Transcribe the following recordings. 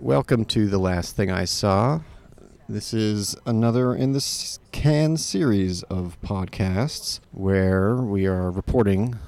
Welcome to The Last Thing I Saw. This is another in the Cannes series of podcasts where we are reporting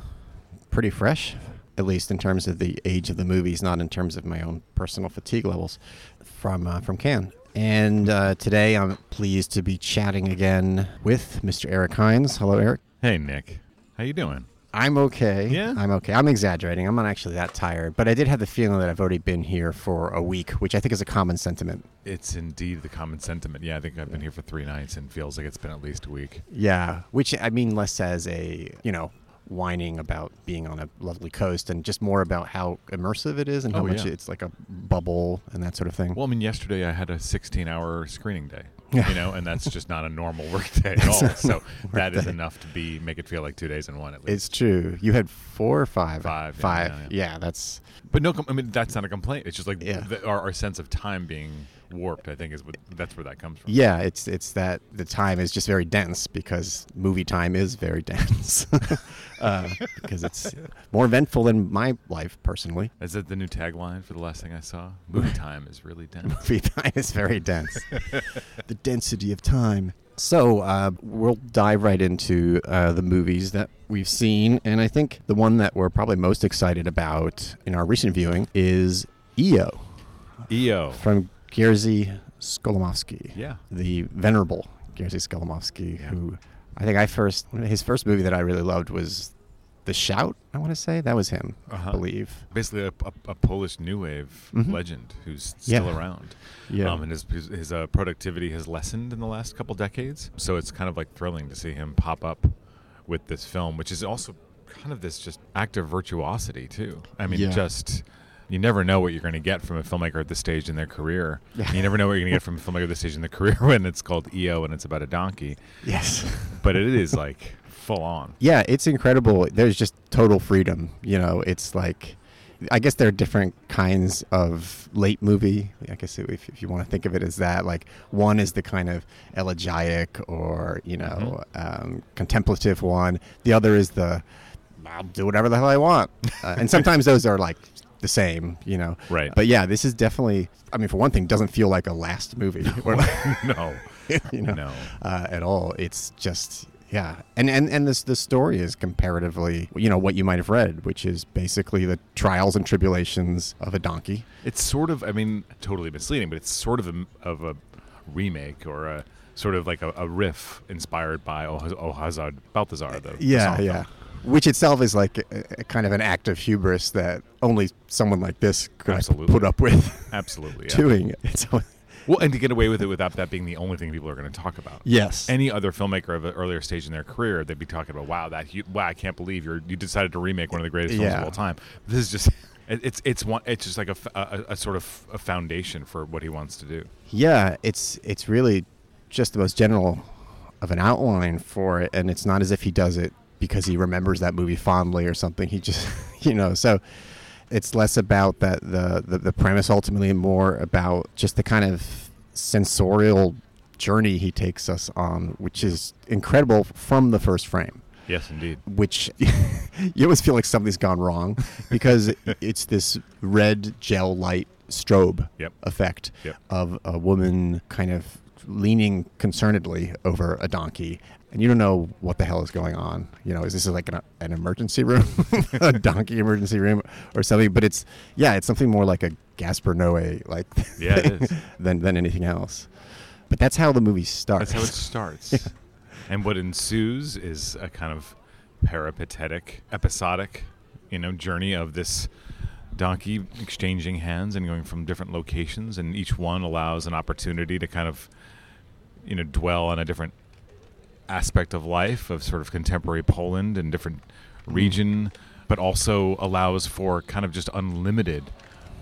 pretty fresh, at least in terms of the age of the movies, not in terms of my own personal fatigue levels from uh, from Cannes. And uh, today I'm pleased to be chatting again with Mr. Eric Hynes. Hello, Eric. Hey Nick, how you doing? I'm okay. Yeah? I'm okay. I'm exaggerating. I'm not actually that tired, but I did have the feeling that I've already been here for a week, which I think is a common sentiment. It's indeed the common sentiment. Yeah, I think I've been here for three nights and feels like it's been at least a week. Yeah, which I mean less as a, you know, whining about being on a lovely coast and just more about how immersive it is and oh, how Oh, much yeah. it's like a bubble and that sort of thing. Well, I mean, yesterday I had a 16-hour screening day. Yeah. You know, and that's just not a normal work day at all. So that is enough to be make it feel like two days in one at least. it's true. You had four or five? Five, yeah, Five. yeah, Yeah, yeah. that's but no, I mean that's not a complaint. It's just like the, our, our sense of time being warped. I think is what that's where that comes from. yeah, it's it's that the time is just very dense because movie time is very dense. uh, because it's more eventful than my life personally. Is that the new tagline for the last thing I saw? Movie time is really dense. movie time is very dense. the density of time. So uh, we'll dive right into uh, the movies that we've seen, and I think the one that we're probably most excited about in our recent viewing is EO EO. from Jerzy Skolimowski. Yeah. the venerable Jerzy Skolimowski, Yeah. who I think I first his first movie that I really loved was The Shout. I want to say that was him, I Uh-huh. believe. basically a, a, a Polish new wave Mhm. legend who's still Yeah. around. Yeah. Um, and his his, his uh, productivity has lessened in the last couple decades. So it's kind of like thrilling to see him pop up with this film, which is also kind of this just act of virtuosity too. I mean, Yeah. just. You never know what you're going to get from a filmmaker at this stage in their career. Yeah. You never know what you're going to get from a filmmaker at this stage in their career when it's called EO and it's about a donkey. Yes. But it is like full on. Yeah, it's incredible. There's just total freedom. You know, it's like, I guess there are different kinds of late movie. I guess if, if you want to think of it as that, like one is the kind of elegiac or you know um, contemplative one. The other is the I'll do whatever the hell I want, uh, and sometimes those are like the same. You know, Right. But yeah, this is definitely. I mean, for one thing, doesn't feel like a last movie. Or no. you know, No. uh, at all. It's just yeah, and and and this the story is comparatively you know what you might have read, which is basically the trials and tribulations of a donkey. It's sort of, I mean, totally misleading, but it's sort of a, of a remake or a sort of like a, a riff inspired by Oh, oh Hazard Balthazar, the the Yeah, song yeah. film. Which itself is like a, a kind of an act of hubris that only someone like this could Absolutely. put up with Absolutely. Yeah. doing it. Well, and to get away with it without that being the only thing people are going to talk about. yes, Any other filmmaker of an earlier stage in their career, they'd be talking about, "Wow, that hu- wow, I can't believe you you decided to remake one of the greatest films Yeah. of all time." This is just it's it's one it's just like a a sort of a foundation for what he wants to do. Yeah, it's it's really just the most general of an outline for it, and it's not as if he does it because he remembers that movie fondly or something. He just, you know, so it's less about that the the, the premise ultimately, and more about just the kind of sensorial journey he takes us on, which is incredible from the first frame Yes, indeed. which you always feel like something's gone wrong because it's this red gel light strobe Yep. effect Yep. of a woman kind of leaning concernedly over a donkey and you don't know what the hell is going on. You know is this like an, an emergency room a donkey emergency room or something? But it's yeah it's something more like a Gaspar Noé like Yeah, it is. than than anything else. But that's how the movie starts. That's how it starts. And what ensues is a kind of peripatetic, episodic, you know, journey of this donkey exchanging hands and going from different locations, and each one allows an opportunity to kind of, you know, dwell on a different aspect of life of sort of contemporary Poland and different region, but also allows for kind of just unlimited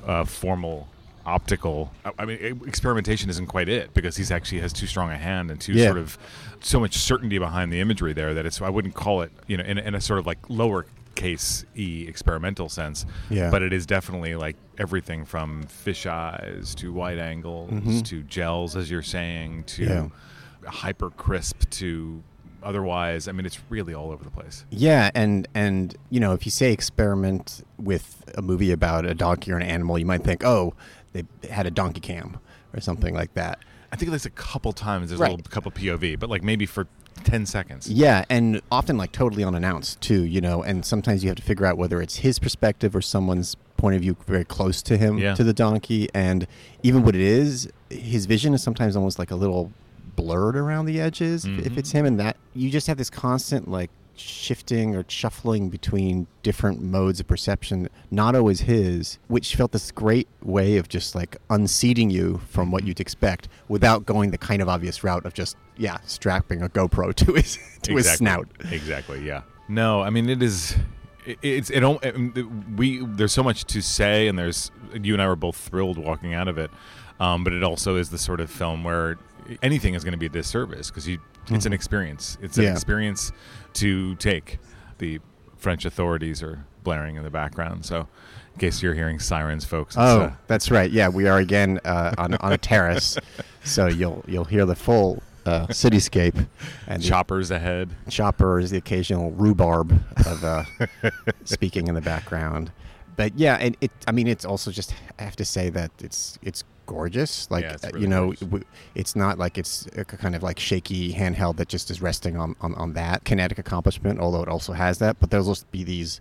uh, formal optical. I- I mean, experimentation isn't quite it because he's actually has too strong a hand and too Yeah. sort of so much certainty behind the imagery there that it's I wouldn't call it you know in, in a sort of like lower case e experimental sense Yeah. but it is definitely like everything from fish eyes to wide angles Mhm. to gels as you're saying to Yeah. hyper crisp to otherwise i mean it's really all over the place Yeah, and and you know, if you say experiment with a movie about a donkey or an animal, you might think, oh, they had a donkey cam or something like that. I think there's a couple times there's Right. a little couple POV, but like maybe for ten seconds. Yeah, and often like totally unannounced too, you know, and sometimes you have to figure out whether it's his perspective or someone's point of view very close to him, Yeah. to the donkey. And even what it is, his vision is sometimes almost like a little blurred around the edges if- if it's him. And that you just have this constant like shifting or shuffling between different modes of perception, not always his, which felt this great way of just like unseating you from what you'd expect without going the kind of obvious route of just, yeah, strapping a GoPro to his to his snout. Exactly. Yeah. No, I mean it is. It, it's it don't. it- We there's so much to say, and there's you and I were both thrilled walking out of it. Um, but it also is the sort of film where anything is going to be a disservice because you it's an experience. It's an Mm-hmm. Yeah. experience to take. The French authorities are blaring in the background, so in case you're hearing sirens, folks. Oh, uh, that's right. Yeah, we are again uh, on on a terrace, so you'll you'll hear the full uh, cityscape and the choppers ahead. choppers, the occasional rhubarb of uh, speaking in the background. But yeah, and it. I mean, it's also just. I have to say that it's it's gorgeous. Like Yeah, it's uh, really you know, gorgeous. it's not like it's a kind of like shaky handheld that just is resting on on, on that kinetic accomplishment. Although it also has that, but there'll also be these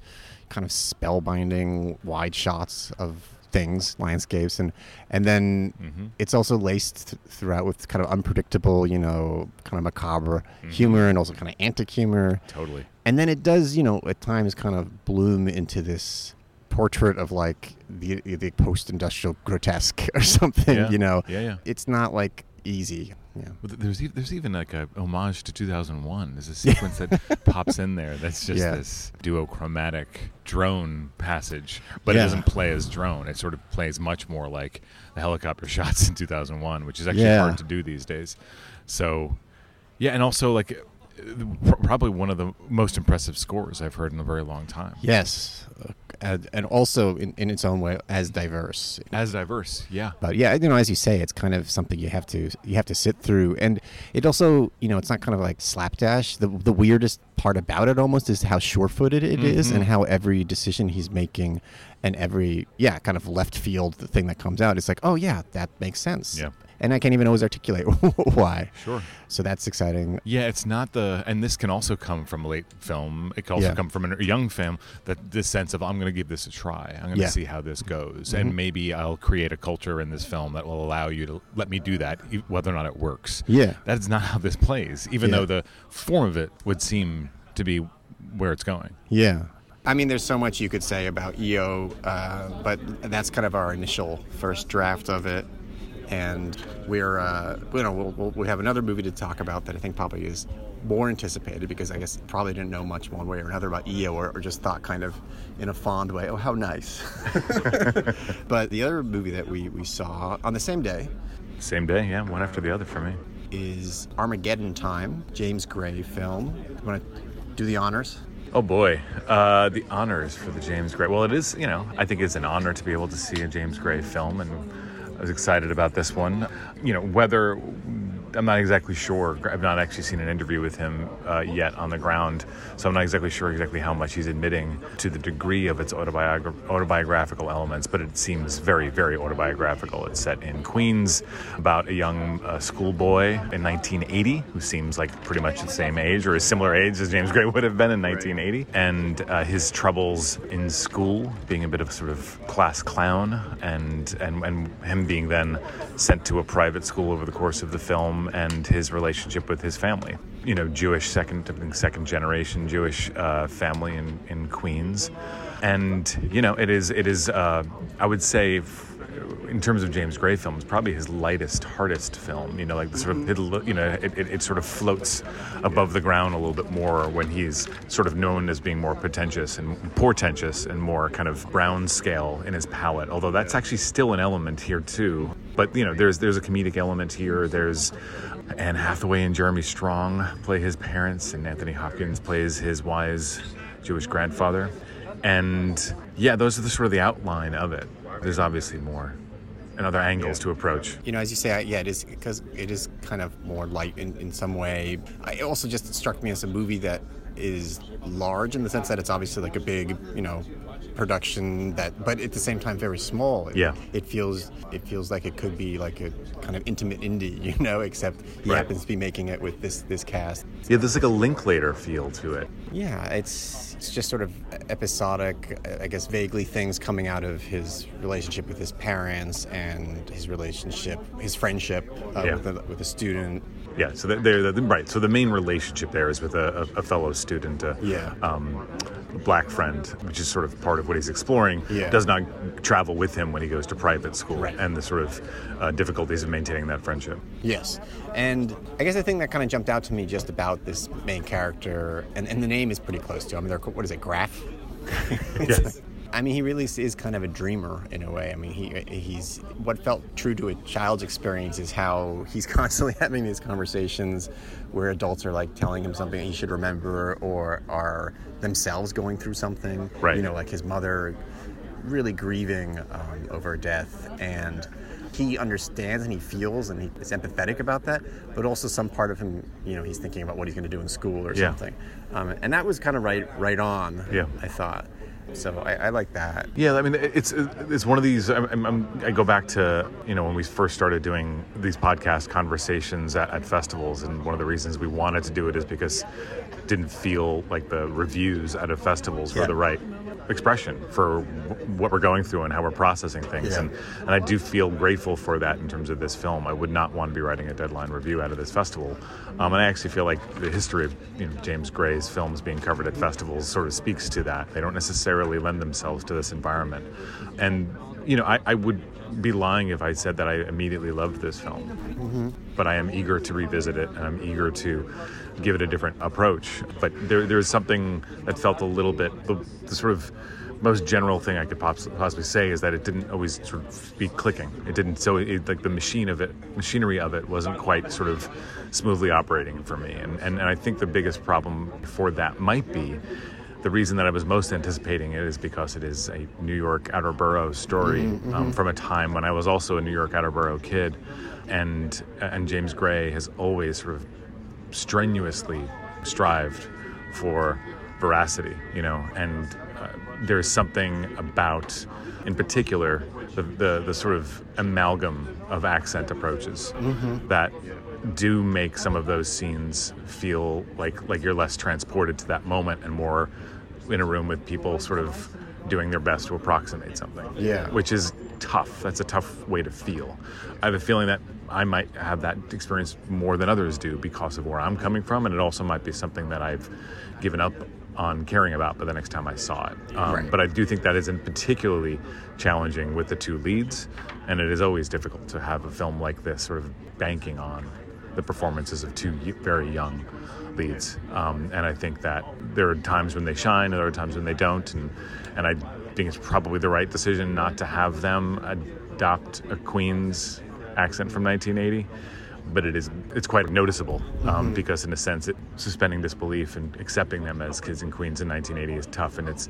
kind of spellbinding wide shots of things, landscapes, and and then hmm it's also laced th- throughout with kind of unpredictable, you know, kind of macabre Mhm. humor and also kind of antic humor. Totally. And then it does, you know, at times kind of bloom into this portrait of like the the post-industrial grotesque or something, Yeah. you know. Yeah, yeah. It's not like easy. Yeah. Well, There's e- there's even like a homage to 2001. There's a sequence that pops in there that's just Yeah. this duochromatic drone passage, but it doesn't play as drone. It sort of plays much more like the helicopter shots in 2001, which is actually Yeah. hard to do these days. So, yeah, and also like probably one of the most impressive scores I've heard in a very long time. Yes. Uh, and, and also in, in its own way as diverse. As diverse, yeah. But yeah, you know, as you say, it's kind of something you have to you have to sit through, and it also, you know, it's not kind of like slapdash. The the weirdest part about it almost is how sure-footed it is, Mhm. and how every decision he's making, and every yeah, kind of left field thing that comes out, it's like, oh yeah, that makes sense. Yeah. And I can't even always articulate why. Sure. So that's exciting. Yeah, it's not the, and this can also come from a late film. It can also Yeah. come from a young film. That this sense of I'm going to give this a try. I'm going to Yeah. see how this goes, Mhm. and maybe I'll create a culture in this film that will allow you to let me do that, e- whether or not it works. Yeah. That is not how this plays, even Yeah. though the form of it would seem to be where it's going. Yeah. I mean, there's so much you could say about EO, uh, but that's kind of our initial first draft of it. And we're, uh, you know, we'll, we'll, we have another movie to talk about that I think probably is more anticipated because I guess probably didn't know much one way or another about EO or, or just thought kind of in a fond way, oh, how nice. but the other movie that we, we saw on the same day Same day, yeah, one after the other for me. is Armageddon Time, James Gray film. You want to do the honors? Oh boy, uh, the honors for the James Gray. Well, it is, you know, I think it's an honor to be able to see a James Gray film, and I was excited about this one. You know, whether I'm not exactly sure. I've not actually seen an interview with him uh, yet on the ground, so I'm not exactly sure exactly how much he's admitting to the degree of its autobiogra- autobiographical elements. But it seems very, very autobiographical. It's set in Queens about a young uh, schoolboy in 1980 who seems like pretty much the same age or a similar age as James Gray would have been in 1980, and uh, his troubles in school, being a bit of a sort of class clown, and and and him being then sent to a private school over the course of the film, and his relationship with his family. You know, Jewish second, second generation Jewish uh, family in in Queens, and you know, it is it is uh, I would say. In terms of James Gray films, probably his lightest, hardest film. You know, like the sort of you know, it, it, it sort of floats above the ground a little bit more when he's sort of known as being more pretentious and portentous and more kind of brown scale in his palette. Although that's actually still an element here too. But you know, there's there's a comedic element here. There's Anne Hathaway and Jeremy Strong play his parents, and Anthony Hopkins plays his wise Jewish grandfather. And yeah, those are the sort of the outline of it. There's obviously more and other angles to approach. You know, as you say, I- yeah, it is because it is kind of more light in, in some way. I, it also just struck me as a movie that is large in the sense that it's obviously like a big, you know, production that, but at the same time very small. It, Yeah. It feels it feels like it could be like a kind of intimate indie, you know, except he Right. happens to be making it with this this cast. Yeah, there's like a Linklater feel to it. Yeah, it's it's just sort of episodic, I guess vaguely things coming out of his relationship with his parents and his relationship, his friendship uh, Yeah. with a, with a student. Yeah, so they're, they're, right. So the main relationship there is with a, a, fellow student, a Yeah. um, black friend, which is sort of part of what he's exploring. Yeah. Does not travel with him when he goes to private school, Right. and the sort of uh, difficulties of maintaining that friendship. Yes, and I guess the thing that kind of jumped out to me just about this main character, and, and the name is pretty close to. I mean, what is it, Graff? Yes. I mean, he really is kind of a dreamer in a way. I mean, he he's what felt true to a child's experience is how he's constantly having these conversations where adults are like telling him something he should remember, or are themselves going through something. Right. You know, like his mother really grieving um, over death and he understands and he feels and he is empathetic about that but also some part of him you know he's thinking about what he's going to do in school or Yeah. something um, and that was kind of right right on Yeah. i thought so i, I like that Yeah, I mean, it's it's one of these. I'm, I'm- I'm, go back to you know when we first started doing these podcast conversations at, at festivals, and one of the reasons we wanted to do it is because it didn't feel like the reviews at of festivals were the right expression for w- what we're going through and how we're processing things. Yeah. And and I do feel grateful for that in terms of this film. I would not want to be writing a deadline review out of this festival, um, and I actually feel like the history of you know, James Gray's films being covered at festivals sort of speaks to that. They don't necessarily lend themselves to this environment, and you know I, I would be lying if I said that I immediately loved this film, but I am eager to revisit it, and I'm eager to give it a different approach. But there, there was something that felt a little bit the, the sort of most general thing I could possibly say is that it didn't always sort of be clicking. It didn't. So it, like the machine of it, machinery of it, wasn't quite sort of smoothly operating for me. And, and and I think the biggest problem for that might be the reason that I was most anticipating it is because it is a New York outer borough story um, from a time when I was also a New York outer borough kid, and and James Gray has always sort of strenuously strived for veracity, you know, and uh, there's something about, in particular, the, the, the sort of amalgam of accent approaches that do make some of those scenes feel like like you're less transported to that moment and more in a room with people sort of doing their best to approximate something. Yeah. Which is tough. That's a tough way to feel. I have a feeling that I might have that experience more than others do because of where I'm coming from, and it also might be something that I've given up on caring about by the next time I saw it. Um, Right. But I do think that isn't particularly challenging with the two leads, and it is always difficult to have a film like this sort of banking on the performances of two very young leads. Um, and I think that there are times when they shine, and there are times when they don't, and and I think it's probably the right decision not to have them adopt a Queen's accent from 1980. But it is it's quite noticeable um, because in a sense, it, suspending disbelief and accepting them as kids and queens in 1980 is tough, and it's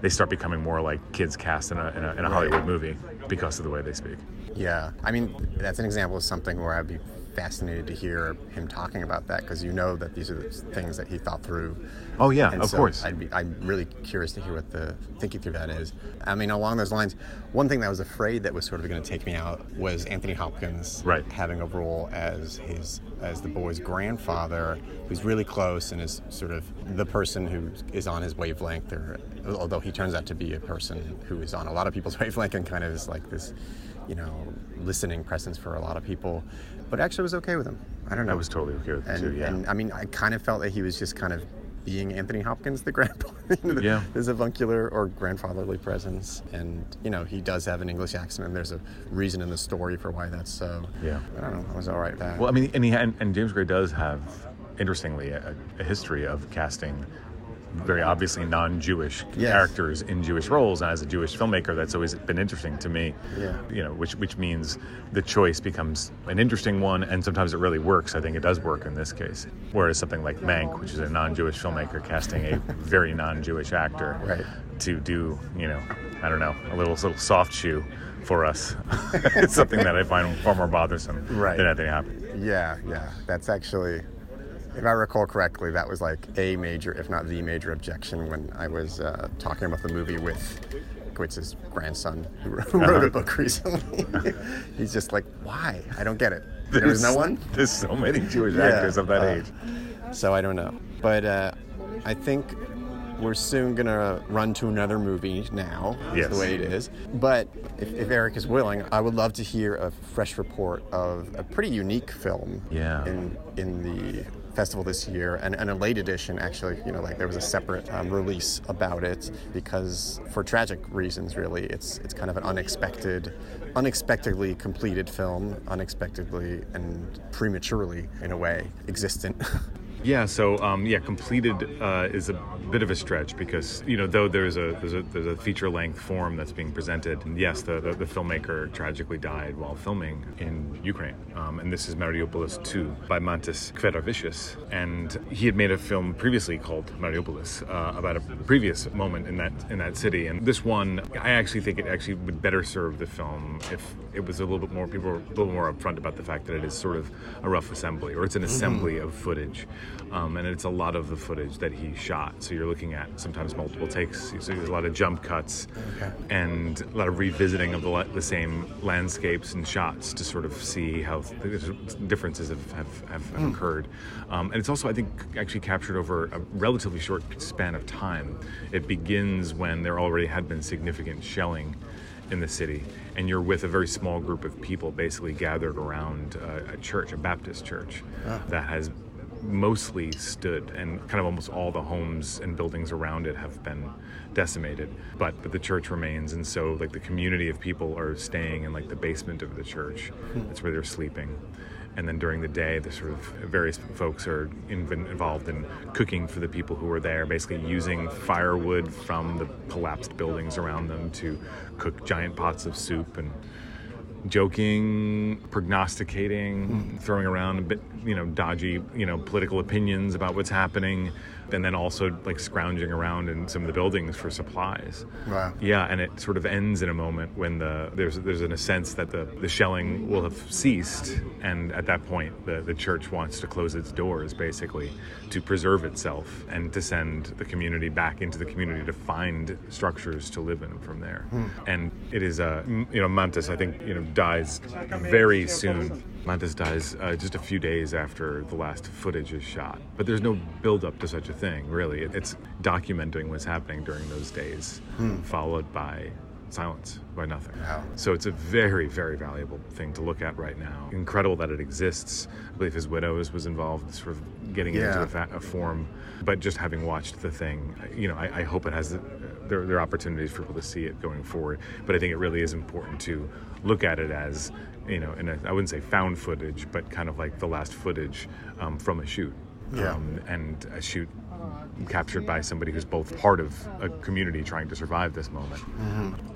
they start becoming more like kids cast in a, in a, in a Hollywood movie because of the way they speak. Yeah, I mean that's an example of something where I'd be fascinated to hear him talking about that because you know that these are the things that he thought through. Oh yeah, And of so course. I'd be, I'm really curious to hear what the thinking through that is. I mean, along those lines, one thing that I was afraid that was sort of going to take me out was Anthony Hopkins Right. having a role as his as the boy's grandfather, who's really close and is sort of the person who is on his wavelength. Or although he turns out to be a person who is on a lot of people's wavelength and kind of is like this, you know, listening presence for a lot of people. But actually, was okay with him. I don't know. I was totally okay with it And, too. Yeah. and I mean, I kind of felt that he was just kind of being Anthony Hopkins, the grandpa, Yeah. his avuncular or grandfatherly presence. And, you know, he does have an English accent, and there's a reason in the story for why that's so. Yeah. I don't know. I was all right with that. Well, I mean, and, he, and, and James Gray does have, interestingly, a, a history of casting very obviously non-Jewish Yes. characters in Jewish roles, and as a Jewish filmmaker, that's always been interesting to me. Yeah. You know, which which means the choice becomes an interesting one, and sometimes it really works. I think it does work in this case. Whereas something like Mank, which is a non-Jewish filmmaker casting a very non-Jewish actor Right. to do, you know, I don't know, a little little soft shoe for us, it's something that I find far more bothersome Right. than anything Hopkins. yeah, yeah. That's actually. If I recall correctly, that was like a major, if not the major objection when I was uh, talking about the movie with Kwitz's grandson, who wrote, who wrote a book recently. He's just like, why? I don't get it. There was no one? There's so many Jewish Yeah, actors of that uh, age. So I don't know. But uh, I think we're soon going to run to another movie now, Yes. the way it is. But if, if Eric is willing, I would love to hear a fresh report of a pretty unique film Yeah. in, in the festival this year and, and a late edition actually you know like there was a separate um, release about it because for tragic reasons really it's it's kind of an unexpected unexpectedly completed film unexpectedly and prematurely in a way existent Yeah, so um, yeah, completed uh, is a bit of a stretch because you know though there's a there's a, there's a feature length form that's being presented. And yes, the, the the filmmaker tragically died while filming in Ukraine, um, and this is Mariupolis 2 by Mantas Kvedaravicius, and he had made a film previously called Mariupolis uh, about a previous moment in that in that city, and this one I actually think it actually would better serve the film if it was a little bit more people were a little more upfront about the fact that it is sort of a rough assembly or it's an assembly of footage um, and it's a lot of the footage that he shot. So you're looking at sometimes multiple takes. So there's a lot of jump cuts and a lot of revisiting of the, the same landscapes and shots to sort of see how differences have, have, have, have occurred. Um, and it's also i think actually captured over a relatively short span of time. It begins when there already had been significant shelling in the city, and you're with a very small group of people basically gathered around uh, a church, a Baptist church, that has mostly stood, and kind of almost all the homes and buildings around it have been decimated. But but the church remains, and so like the community of people are staying in like the basement of the church. Hmm. That's where they're sleeping. And then during the day, the sort of various folks are in, involved in cooking for the people who are there, basically using firewood from the collapsed buildings around them to cook giant pots of soup and joking, prognosticating, hmm. throwing around a bit, you know, dodgy, you know, political opinions about what's happening, and then also like scrounging around in some of the buildings for supplies. Wow. Yeah, and it sort of ends in a moment when the there's there's in a sense that the, the shelling will have ceased, and at that point the, the church wants to close its doors basically to preserve itself and to send the community back into the community to find structures to live in from there. Hmm. And it is a you know Mantas I think you know dies very soon. Mantas dies uh, just a few days after the last footage is shot, but there's no build up to such a thing really. It's documenting what's happening during those days, followed by silence, by nothing. Wow. So it's a very, very valuable thing to look at right now. Incredible that it exists. I believe his widow was involved, sort of getting it into a, fa- a form. But just having watched the thing, you know, I, I hope it has the, there, there are opportunities for people to see it going forward. But I think it really is important to look at it as, you know, and I wouldn't say found footage, but kind of like the last footage um, from a shoot. Yeah. Um, and a shoot captured by somebody who's both part of a community trying to survive this moment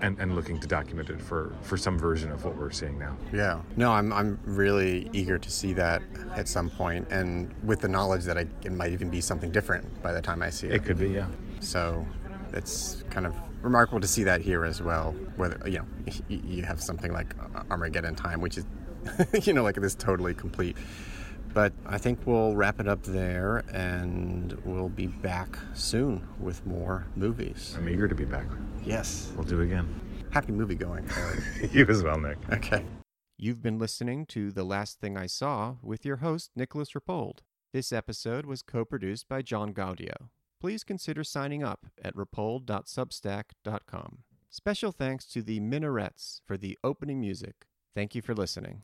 and, and looking to document it for, for some version of what we're seeing now. Yeah. No, I'm, I'm really eager to see that at some point, and with the knowledge that I, it might even be something different by the time I see it. It could be, yeah. So it's kind of remarkable to see that here as well. Whether you know you have something like Armageddon Time, which is you know like this totally complete. But I think we'll wrap it up there, and we'll be back soon with more movies. I'm eager to be back. Yes. We'll do it again. Happy movie going. you as well, Nick. okay. You've been listening to The Last Thing I Saw with your host, Nicolas Rapold. This episode was co produced by John Gaudio. Please consider signing up at rapold.substack.com. Special thanks to the Minarets for the opening music. Thank you for listening.